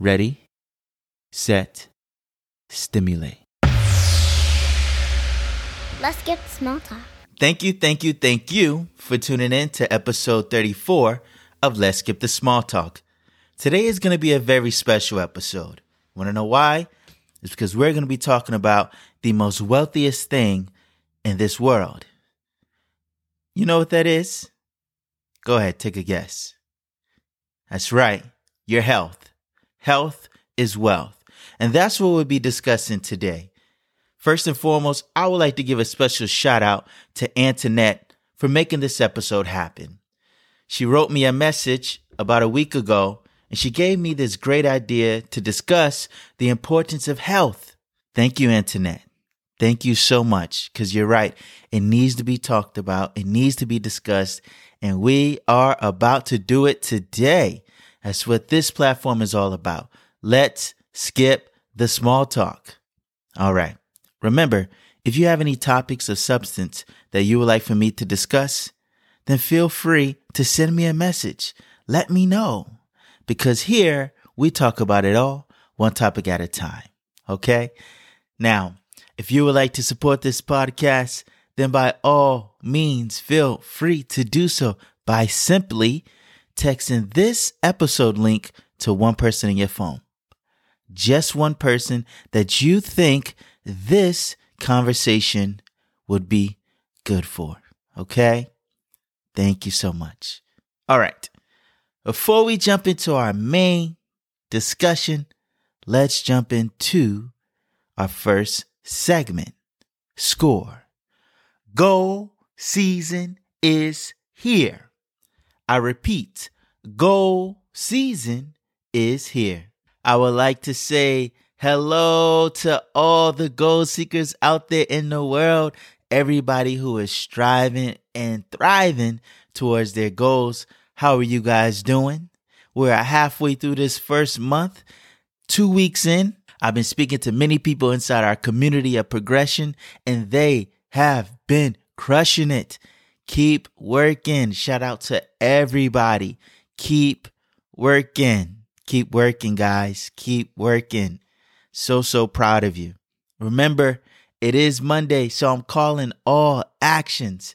ready, set, stimulate. Let's get small talk. Thank you, thank you, thank you for tuning in to episode 34 of Let's Skip the Small Talk. Today is going to be a very special episode. Want to know why? It's because we're going to be talking about the most wealthiest thing in this world. You know what that is? Go ahead, take a guess. That's right, your health. Health is wealth. And that's what we'll be discussing today. First and foremost, I would like to give a special shout out to Antoinette for making this episode happen. She wrote me a message about a week ago and she gave me this great idea to discuss the importance of health. Thank you, Antoinette. Thank you so much because you're right. It needs to be talked about, it needs to be discussed, and we are about to do it today. That's what this platform is all about. Let's skip the small talk. All right. Remember, if you have any topics of substance that you would like for me to discuss, then feel free to send me a message. Let me know. Because here we talk about it all, one topic at a time. Okay? Now, if you would like to support this podcast, then by all means feel free to do so by simply texting this episode link to one person in your phone. Just one person that you think this conversation would be good for. Okay? Thank you so much. All right. Before we jump into our main discussion, let's jump into our first segment score. Goal season is here. I repeat, goal season is here. I would like to say hello to all the goal seekers out there in the world, everybody who is striving and thriving towards their goals. How are you guys doing? We're halfway through this first month, two weeks in. I've been speaking to many people inside our community of progression, and they have been crushing it. Keep working. Shout out to everybody. Keep working. Keep working, guys. Keep working. So, so proud of you. Remember, it is Monday, so I'm calling all actions.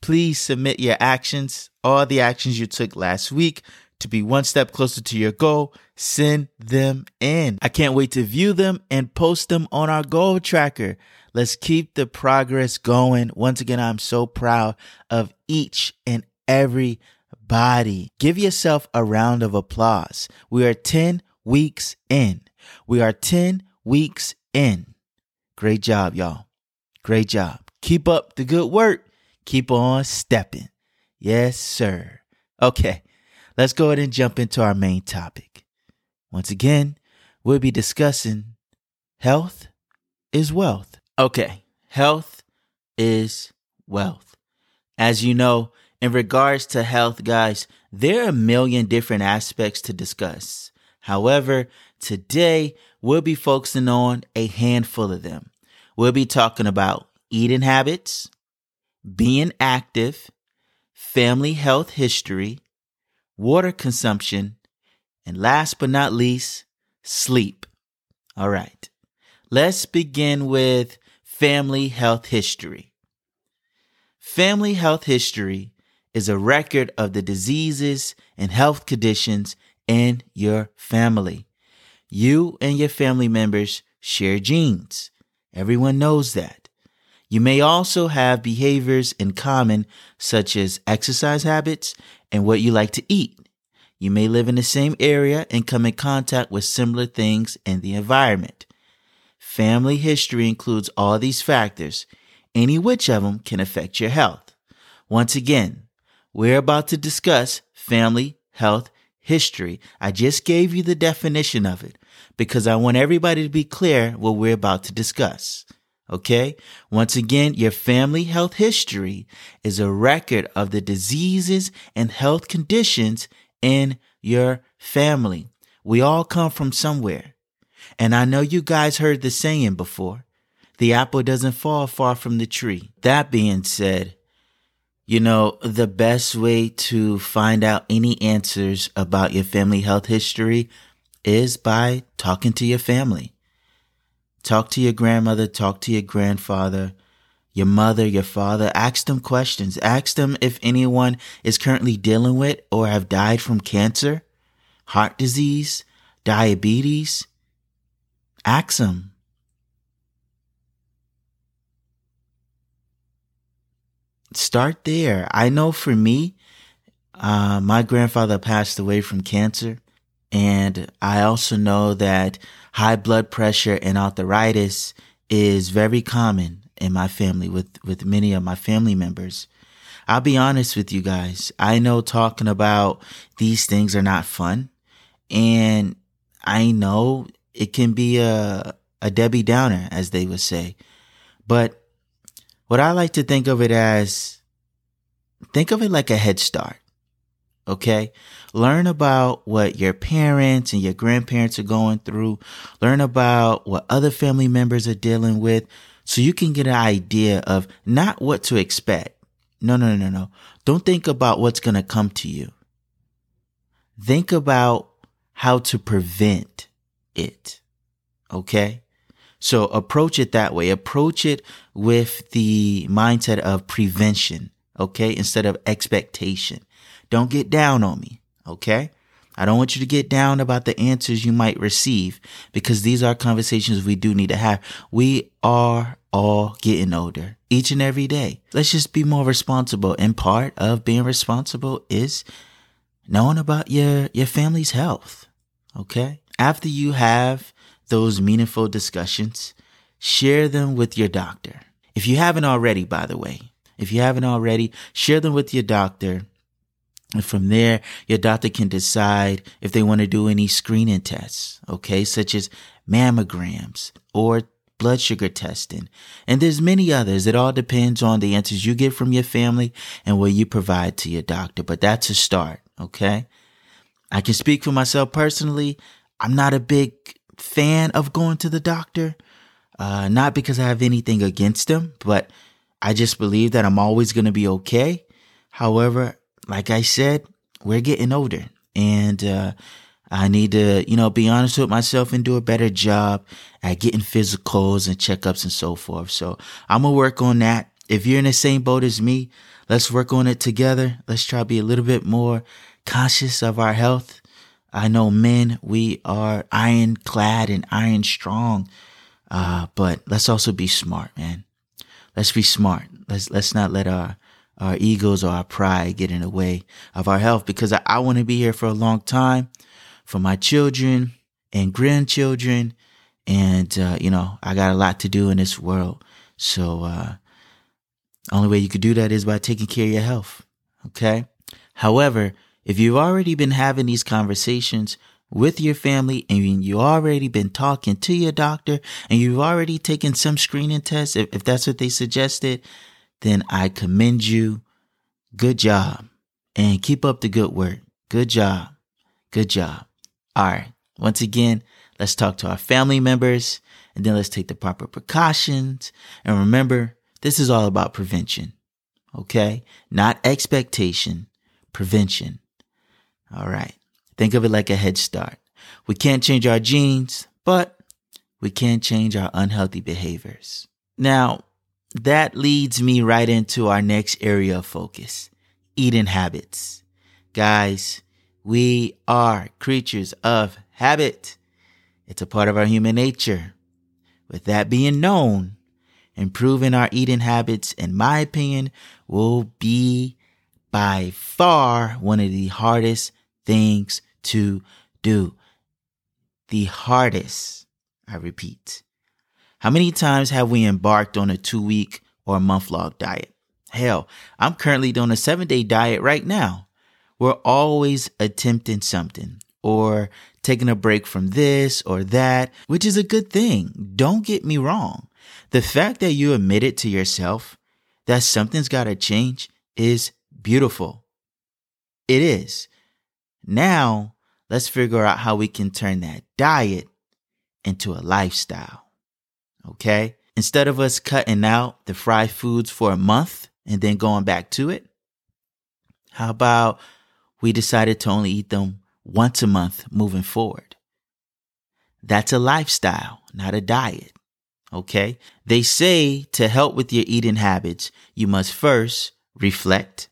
Please submit your actions, all the actions you took last week to be one step closer to your goal. Send them in. I can't wait to view them and post them on our goal tracker. Let's keep the progress going. Once again, I'm so proud of each and every body. Give yourself a round of applause. We are 10 weeks in. We are 10 weeks in. Great job, y'all. Great job. Keep up the good work. Keep on stepping. Yes, sir. Okay, let's go ahead and jump into our main topic. Once again, we'll be discussing health is wealth. Okay, health is wealth. As you know, in regards to health, guys, there are a million different aspects to discuss. However, today we'll be focusing on a handful of them. We'll be talking about eating habits, being active, family health history, water consumption, and last but not least, sleep. All right. Let's begin with family health history. Family health history is a record of the diseases and health conditions in your family. You and your family members share genes. Everyone knows that. You may also have behaviors in common, such as exercise habits and what you like to eat. You may live in the same area and come in contact with similar things in the environment. Family history includes all these factors, any which of them can affect your health. Once again, we're about to discuss family health history. I just gave you the definition of it because I want everybody to be clear what we're about to discuss. Okay. Once again, your family health history is a record of the diseases and health conditions in your family. We all come from somewhere. And I know you guys heard the saying before. The apple doesn't fall far from the tree. That being said, you know, the best way to find out any answers about your family health history is by talking to your family. Talk to your grandmother, talk to your grandfather, your mother, your father. Ask them questions. Ask them if anyone is currently dealing with or have died from cancer, heart disease, diabetes. Them. Start there. I know for me, uh, my grandfather passed away from cancer. And I also know that high blood pressure and arthritis is very common in my family with, with many of my family members. I'll be honest with you guys. I know talking about these things are not fun. And I know it can be a, a Debbie Downer, as they would say. But what I like to think of it as, think of it like a head start. Okay. Learn about what your parents and your grandparents are going through. Learn about what other family members are dealing with so you can get an idea of not what to expect. No, no, no, no. Don't think about what's going to come to you. Think about how to prevent it. Okay. So approach it that way. Approach it with the mindset of prevention. Okay. Instead of expectation. Don't get down on me. Okay. I don't want you to get down about the answers you might receive because these are conversations we do need to have. We are all getting older each and every day. Let's just be more responsible. And part of being responsible is knowing about your, your family's health. Okay. After you have those meaningful discussions, share them with your doctor. If you haven't already, by the way, if you haven't already, share them with your doctor and from there, your doctor can decide if they want to do any screening tests, okay, such as mammograms or blood sugar testing. And there's many others. It all depends on the answers you get from your family and what you provide to your doctor. But that's a start, okay? I can speak for myself personally. I'm not a big fan of going to the doctor. Uh, not because I have anything against them, but I just believe that I'm always going to be okay. However, like I said, we're getting older and, uh, I need to, you know, be honest with myself and do a better job at getting physicals and checkups and so forth. So I'm going to work on that. If you're in the same boat as me, let's work on it together. Let's try to be a little bit more conscious of our health. I know men, we are ironclad and iron strong. Uh, but let's also be smart, man. Let's be smart. Let's, let's not let our, our egos or our pride get in the way of our health because I, I want to be here for a long time for my children and grandchildren. And, uh, you know, I got a lot to do in this world. So, uh, only way you could do that is by taking care of your health. Okay. However, if you've already been having these conversations with your family and you've already been talking to your doctor and you've already taken some screening tests, if, if that's what they suggested, then I commend you. Good job. And keep up the good work. Good job. Good job. All right. Once again, let's talk to our family members and then let's take the proper precautions. And remember, this is all about prevention. Okay. Not expectation, prevention. All right. Think of it like a head start. We can't change our genes, but we can change our unhealthy behaviors. Now, that leads me right into our next area of focus eating habits. Guys, we are creatures of habit. It's a part of our human nature. With that being known, improving our eating habits, in my opinion, will be by far one of the hardest things to do. The hardest, I repeat. How many times have we embarked on a two week or month long diet? Hell, I'm currently doing a seven day diet right now. we're always attempting something or taking a break from this or that, which is a good thing. Don't get me wrong. The fact that you admit it to yourself that something's got to change is beautiful. It is. Now, let's figure out how we can turn that diet into a lifestyle. Okay? Instead of us cutting out the fried foods for a month and then going back to it, how about we decided to only eat them once a month moving forward? That's a lifestyle, not a diet. Okay? They say to help with your eating habits, you must first reflect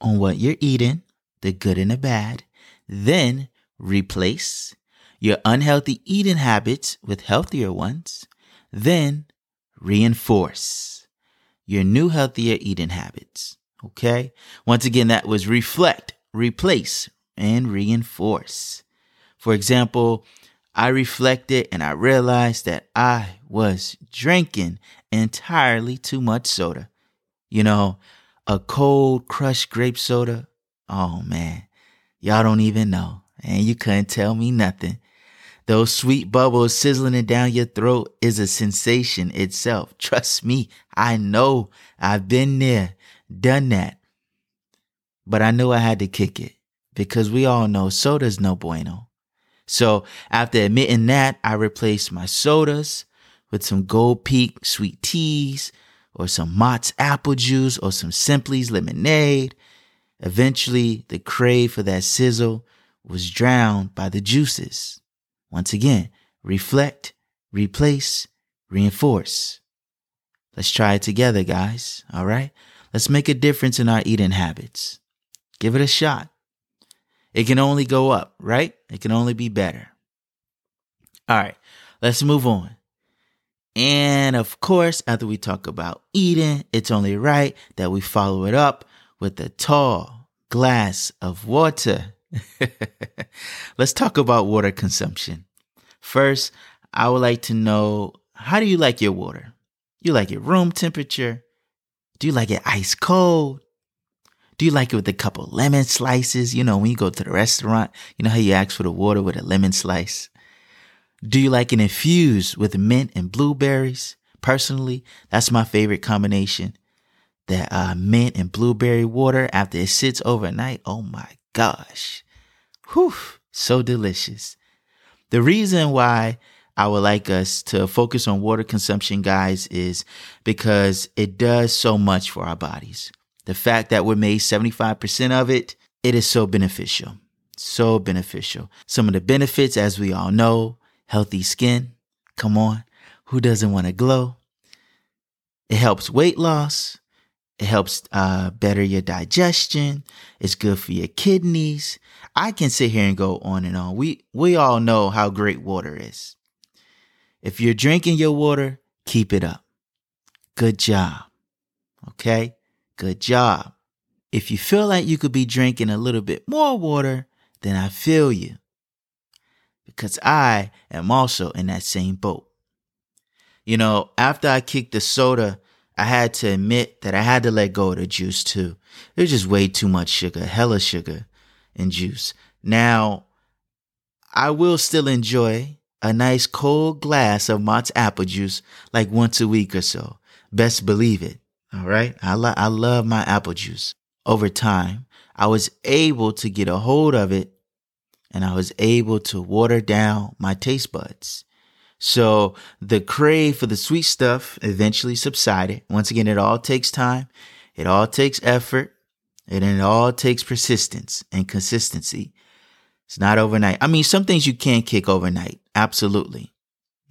on what you're eating, the good and the bad, then replace your unhealthy eating habits with healthier ones, then reinforce your new healthier eating habits. Okay? Once again, that was reflect, replace, and reinforce. For example, I reflected and I realized that I was drinking entirely too much soda. You know, a cold crushed grape soda. Oh man, y'all don't even know. And you couldn't tell me nothing. Those sweet bubbles sizzling down your throat is a sensation itself. Trust me, I know. I've been there, done that. But I knew I had to kick it because we all know soda's no bueno. So after admitting that, I replaced my sodas with some Gold Peak sweet teas or some Mott's apple juice or some Simply's lemonade. Eventually, the crave for that sizzle was drowned by the juices. Once again, reflect, replace, reinforce. Let's try it together, guys. All right? Let's make a difference in our eating habits. Give it a shot. It can only go up, right? It can only be better. All right, let's move on. And of course, after we talk about eating, it's only right that we follow it up with a tall glass of water. let's talk about water consumption. First, I would like to know how do you like your water? You like it room temperature? Do you like it ice cold? Do you like it with a couple lemon slices? You know, when you go to the restaurant, you know how you ask for the water with a lemon slice? Do you like it infused with mint and blueberries? Personally, that's my favorite combination. That uh, mint and blueberry water after it sits overnight. Oh my gosh. Whew, so delicious. The reason why I would like us to focus on water consumption, guys, is because it does so much for our bodies. The fact that we're made 75% of it, it is so beneficial. So beneficial. Some of the benefits, as we all know, healthy skin. Come on. Who doesn't want to glow? It helps weight loss. It helps uh, better your digestion. It's good for your kidneys. I can sit here and go on and on. We we all know how great water is. If you're drinking your water, keep it up. Good job. Okay? Good job. If you feel like you could be drinking a little bit more water, then I feel you. Because I am also in that same boat. You know, after I kicked the soda, I had to admit that I had to let go of the juice too. It was just way too much sugar, hella sugar in juice. Now, I will still enjoy a nice cold glass of Mott's apple juice like once a week or so. Best believe it. All right. I, lo- I love my apple juice. Over time, I was able to get a hold of it and I was able to water down my taste buds. So the crave for the sweet stuff eventually subsided. Once again, it all takes time. It all takes effort and it all takes persistence and consistency. It's not overnight. I mean, some things you can't kick overnight. Absolutely.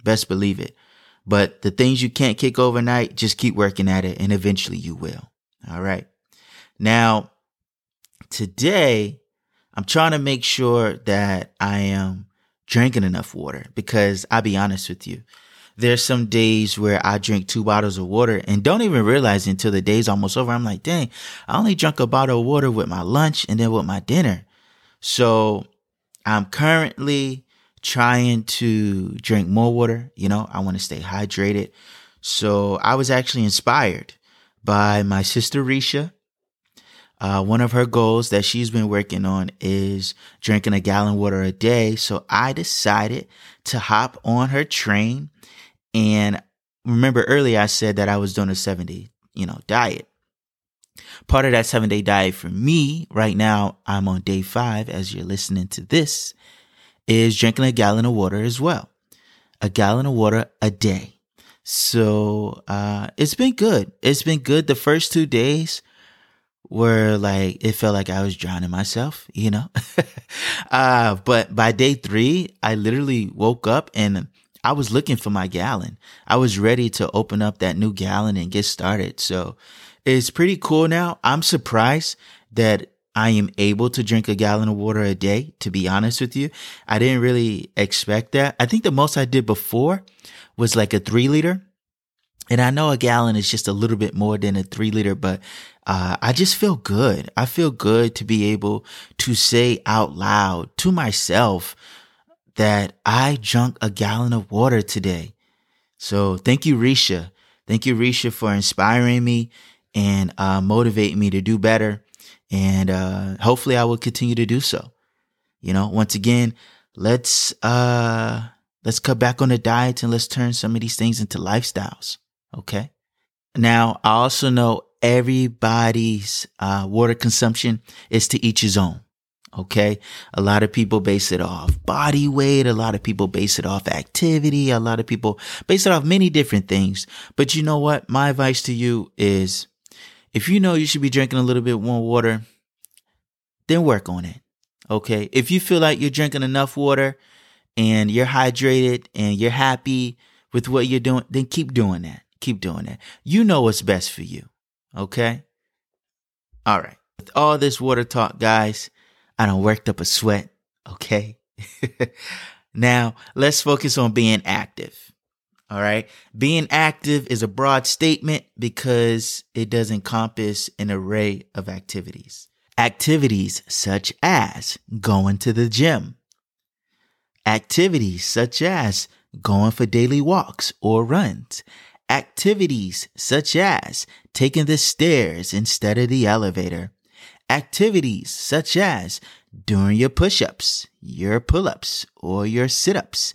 Best believe it. But the things you can't kick overnight, just keep working at it and eventually you will. All right. Now, today, I'm trying to make sure that I am drinking enough water because I'll be honest with you. There's some days where I drink two bottles of water and don't even realize until the day's almost over. I'm like, dang, I only drank a bottle of water with my lunch and then with my dinner. So I'm currently trying to drink more water. You know, I want to stay hydrated. So I was actually inspired by my sister Risha. Uh, one of her goals that she's been working on is drinking a gallon of water a day. So I decided to hop on her train. And remember earlier I said that I was doing a seven day, you know, diet. Part of that seven day diet for me right now, I'm on day five as you're listening to this, is drinking a gallon of water as well. A gallon of water a day. So, uh, it's been good. It's been good. The first two days were like, it felt like I was drowning myself, you know? uh, but by day three, I literally woke up and I was looking for my gallon. I was ready to open up that new gallon and get started. So it's pretty cool now. I'm surprised that I am able to drink a gallon of water a day, to be honest with you. I didn't really expect that. I think the most I did before was like a three liter. And I know a gallon is just a little bit more than a three liter, but uh, I just feel good. I feel good to be able to say out loud to myself that I drank a gallon of water today. So thank you, Risha. Thank you, Risha, for inspiring me and uh, motivating me to do better. And uh, hopefully I will continue to do so. You know, once again, let's uh let's cut back on the diet and let's turn some of these things into lifestyles. Okay. Now, I also know everybody's uh, water consumption is to each his own. Okay. A lot of people base it off body weight. A lot of people base it off activity. A lot of people base it off many different things. But you know what? My advice to you is if you know you should be drinking a little bit more water, then work on it. Okay. If you feel like you're drinking enough water and you're hydrated and you're happy with what you're doing, then keep doing that. Keep doing that. You know what's best for you. Okay. All right. With all this water talk, guys, I don't worked up a sweat. Okay. now let's focus on being active. All right. Being active is a broad statement because it does encompass an array of activities. Activities such as going to the gym. Activities such as going for daily walks or runs. Activities such as taking the stairs instead of the elevator. Activities such as doing your push ups, your pull ups, or your sit ups.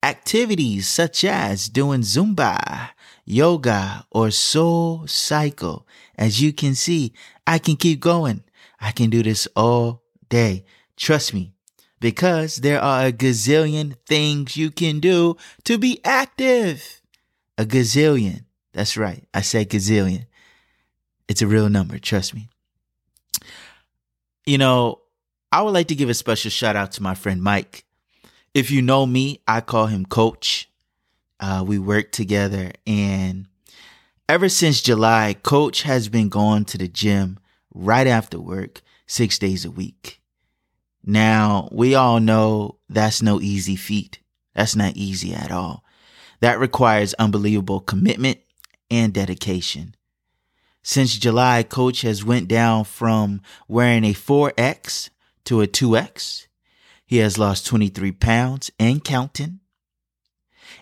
Activities such as doing Zumba, yoga, or SoulCycle. As you can see, I can keep going. I can do this all day. Trust me, because there are a gazillion things you can do to be active. A gazillion. That's right. I said gazillion. It's a real number. Trust me. You know, I would like to give a special shout out to my friend Mike. If you know me, I call him Coach. Uh, we work together, and ever since July, Coach has been going to the gym right after work, six days a week. Now, we all know that's no easy feat. That's not easy at all. That requires unbelievable commitment and dedication. Since July, coach has went down from wearing a 4X to a 2X. He has lost 23 pounds and counting.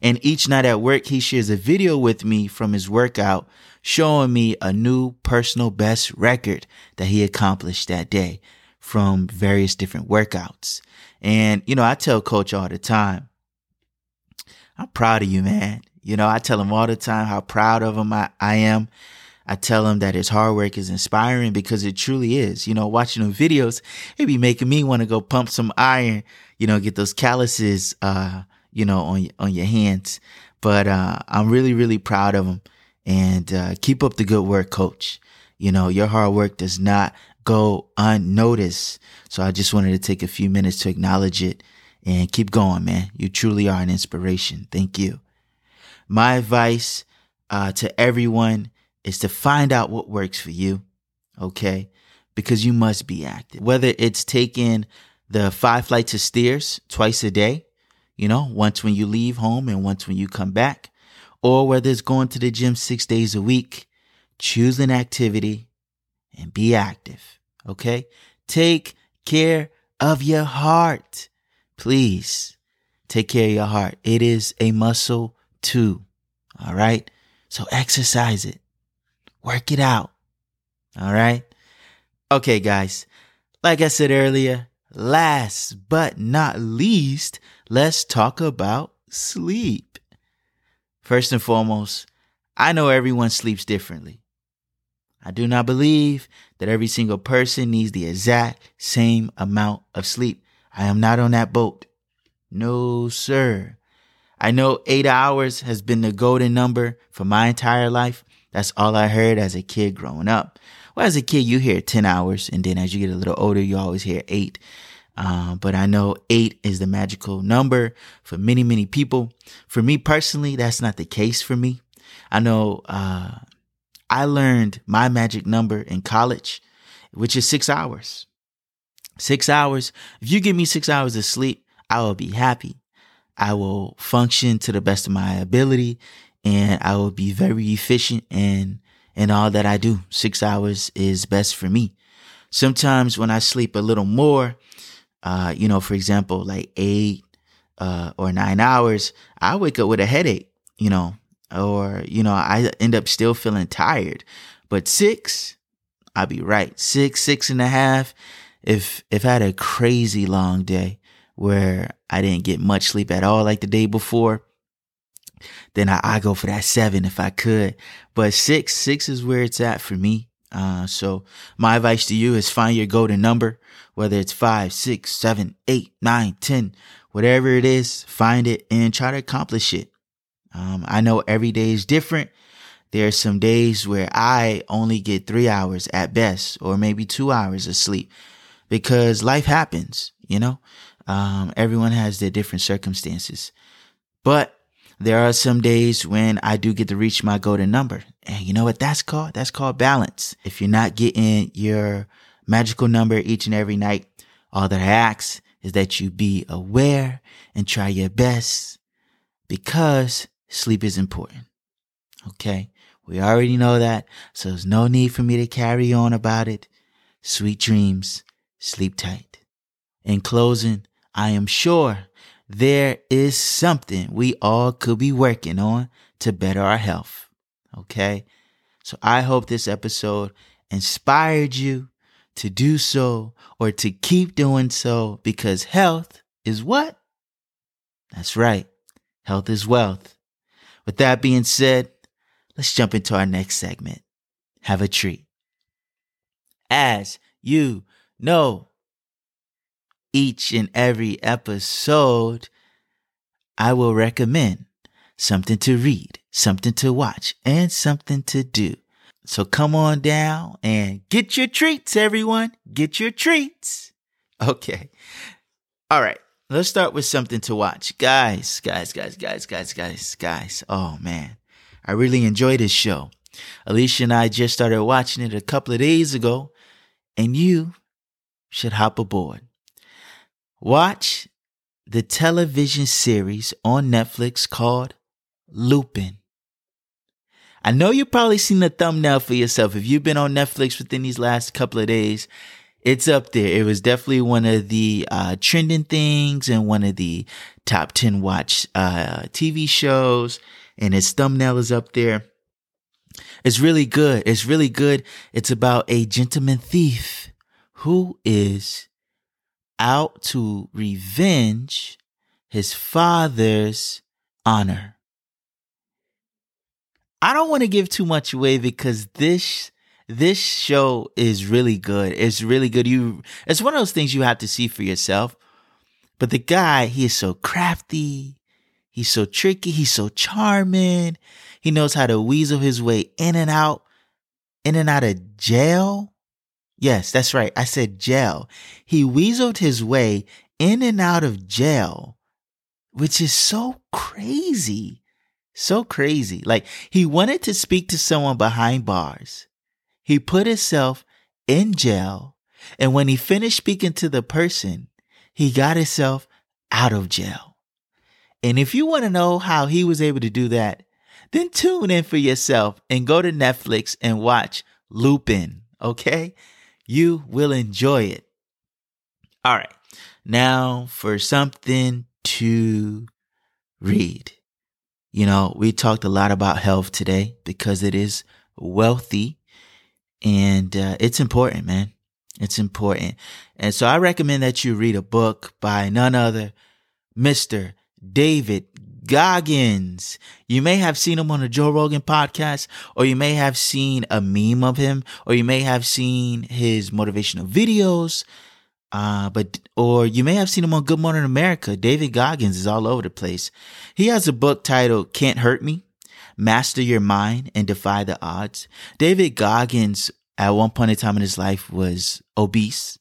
And each night at work, he shares a video with me from his workout showing me a new personal best record that he accomplished that day from various different workouts. And, you know, I tell coach all the time, I'm proud of you, man. You know, I tell him all the time how proud of him I, I am. I tell him that his hard work is inspiring because it truly is. You know, watching the videos, it be making me want to go pump some iron, you know, get those calluses, uh, you know, on, on your hands. But, uh, I'm really, really proud of him and, uh, keep up the good work, coach. You know, your hard work does not go unnoticed. So I just wanted to take a few minutes to acknowledge it and keep going, man. You truly are an inspiration. Thank you. My advice uh, to everyone is to find out what works for you, okay? Because you must be active. Whether it's taking the five flights of stairs twice a day, you know, once when you leave home and once when you come back, or whether it's going to the gym six days a week, choose an activity and be active, okay? Take care of your heart. Please take care of your heart. It is a muscle too. All right. So exercise it. Work it out. All right. Okay, guys, like I said earlier, last but not least, let's talk about sleep. First and foremost, I know everyone sleeps differently. I do not believe that every single person needs the exact same amount of sleep. I am not on that boat. No, sir. I know eight hours has been the golden number for my entire life. That's all I heard as a kid growing up. Well, as a kid, you hear 10 hours, and then as you get a little older, you always hear eight. Uh, but I know eight is the magical number for many, many people. For me personally, that's not the case for me. I know, uh, I learned my magic number in college, which is six hours. Six hours. If you give me six hours of sleep, I will be happy. I will function to the best of my ability and I will be very efficient in, in all that I do. Six hours is best for me. Sometimes when I sleep a little more, uh, you know, for example, like eight, uh, or nine hours, I wake up with a headache, you know, or, you know, I end up still feeling tired. But six, I'll be right. Six, six and a half. If, if I had a crazy long day where I didn't get much sleep at all, like the day before, then I, I go for that seven if I could. But six, six is where it's at for me. Uh, so my advice to you is find your golden number, whether it's five, six, seven, eight, nine, ten, whatever it is, find it and try to accomplish it. Um, I know every day is different. There are some days where I only get three hours at best, or maybe two hours of sleep because life happens, you know? Um, everyone has their different circumstances, but there are some days when I do get to reach my golden number. And you know what that's called? That's called balance. If you're not getting your magical number each and every night, all that I ask is that you be aware and try your best because sleep is important. Okay. We already know that. So there's no need for me to carry on about it. Sweet dreams. Sleep tight. In closing, I am sure there is something we all could be working on to better our health. Okay. So I hope this episode inspired you to do so or to keep doing so because health is what? That's right. Health is wealth. With that being said, let's jump into our next segment. Have a treat. As you know, each and every episode, I will recommend something to read, something to watch, and something to do. So come on down and get your treats, everyone. Get your treats. Okay. All right. Let's start with something to watch. Guys, guys, guys, guys, guys, guys, guys. Oh man. I really enjoy this show. Alicia and I just started watching it a couple of days ago, and you should hop aboard. Watch the television series on Netflix called Lupin. I know you've probably seen the thumbnail for yourself. If you've been on Netflix within these last couple of days, it's up there. It was definitely one of the uh, trending things and one of the top 10 watch uh, TV shows, and its thumbnail is up there. It's really good. It's really good. It's about a gentleman thief who is out to revenge his father's honor. I don't want to give too much away because this this show is really good. It's really good. You it's one of those things you have to see for yourself. But the guy, he is so crafty. He's so tricky. He's so charming. He knows how to weasel his way in and out, in and out of jail. Yes, that's right. I said jail. He weaseled his way in and out of jail, which is so crazy. So crazy. Like he wanted to speak to someone behind bars. He put himself in jail. And when he finished speaking to the person, he got himself out of jail. And if you want to know how he was able to do that, then tune in for yourself and go to Netflix and watch Lupin. Okay. You will enjoy it. All right. Now for something to read. You know, we talked a lot about health today because it is wealthy and uh, it's important, man. It's important. And so I recommend that you read a book by none other, Mr. David Goggins. You may have seen him on the Joe Rogan podcast, or you may have seen a meme of him, or you may have seen his motivational videos. Uh, but, or you may have seen him on Good Morning America. David Goggins is all over the place. He has a book titled Can't Hurt Me, Master Your Mind and Defy the Odds. David Goggins at one point in time in his life was obese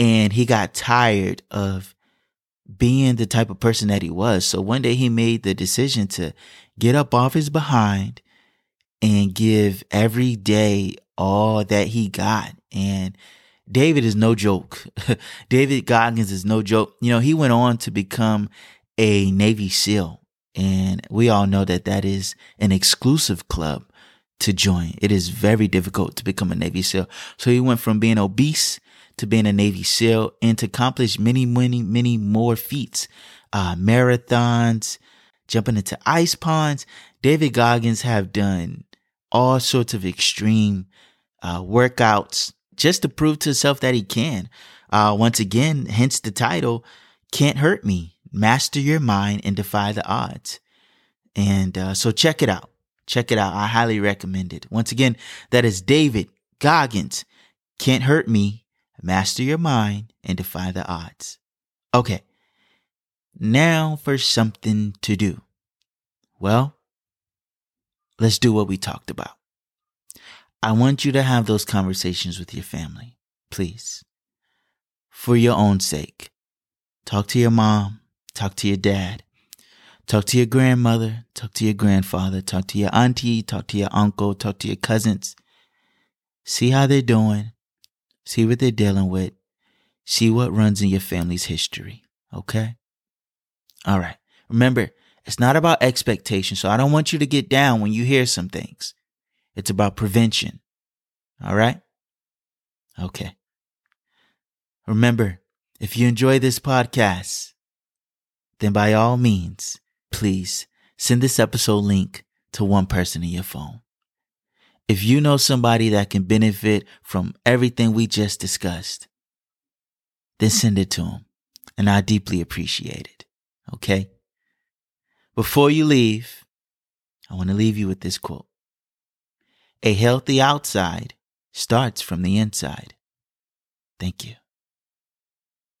and he got tired of being the type of person that he was. So one day he made the decision to get up off his behind and give every day all that he got. And David is no joke. David Goggins is no joke. You know, he went on to become a Navy SEAL. And we all know that that is an exclusive club to join. It is very difficult to become a Navy SEAL. So he went from being obese to being a Navy SEAL and to accomplish many, many, many more feats, uh, marathons, jumping into ice ponds. David Goggins have done all sorts of extreme uh, workouts just to prove to himself that he can. Uh, once again, hence the title, Can't Hurt Me. Master your mind and defy the odds. And uh, so check it out. Check it out. I highly recommend it. Once again, that is David Goggins. Can't hurt me. Master your mind and defy the odds. Okay. Now for something to do. Well, let's do what we talked about. I want you to have those conversations with your family, please. For your own sake. Talk to your mom, talk to your dad, Talk to your grandmother, talk to your grandfather, talk to your auntie, talk to your uncle, talk to your cousins. See how they're doing. See what they're dealing with. See what runs in your family's history. Okay? All right. Remember, it's not about expectation. So I don't want you to get down when you hear some things. It's about prevention. All right? Okay. Remember, if you enjoy this podcast, then by all means, please send this episode link to one person in your phone. If you know somebody that can benefit from everything we just discussed, then send it to them. And I deeply appreciate it. Okay? Before you leave, I want to leave you with this quote. A healthy outside starts from the inside. Thank you.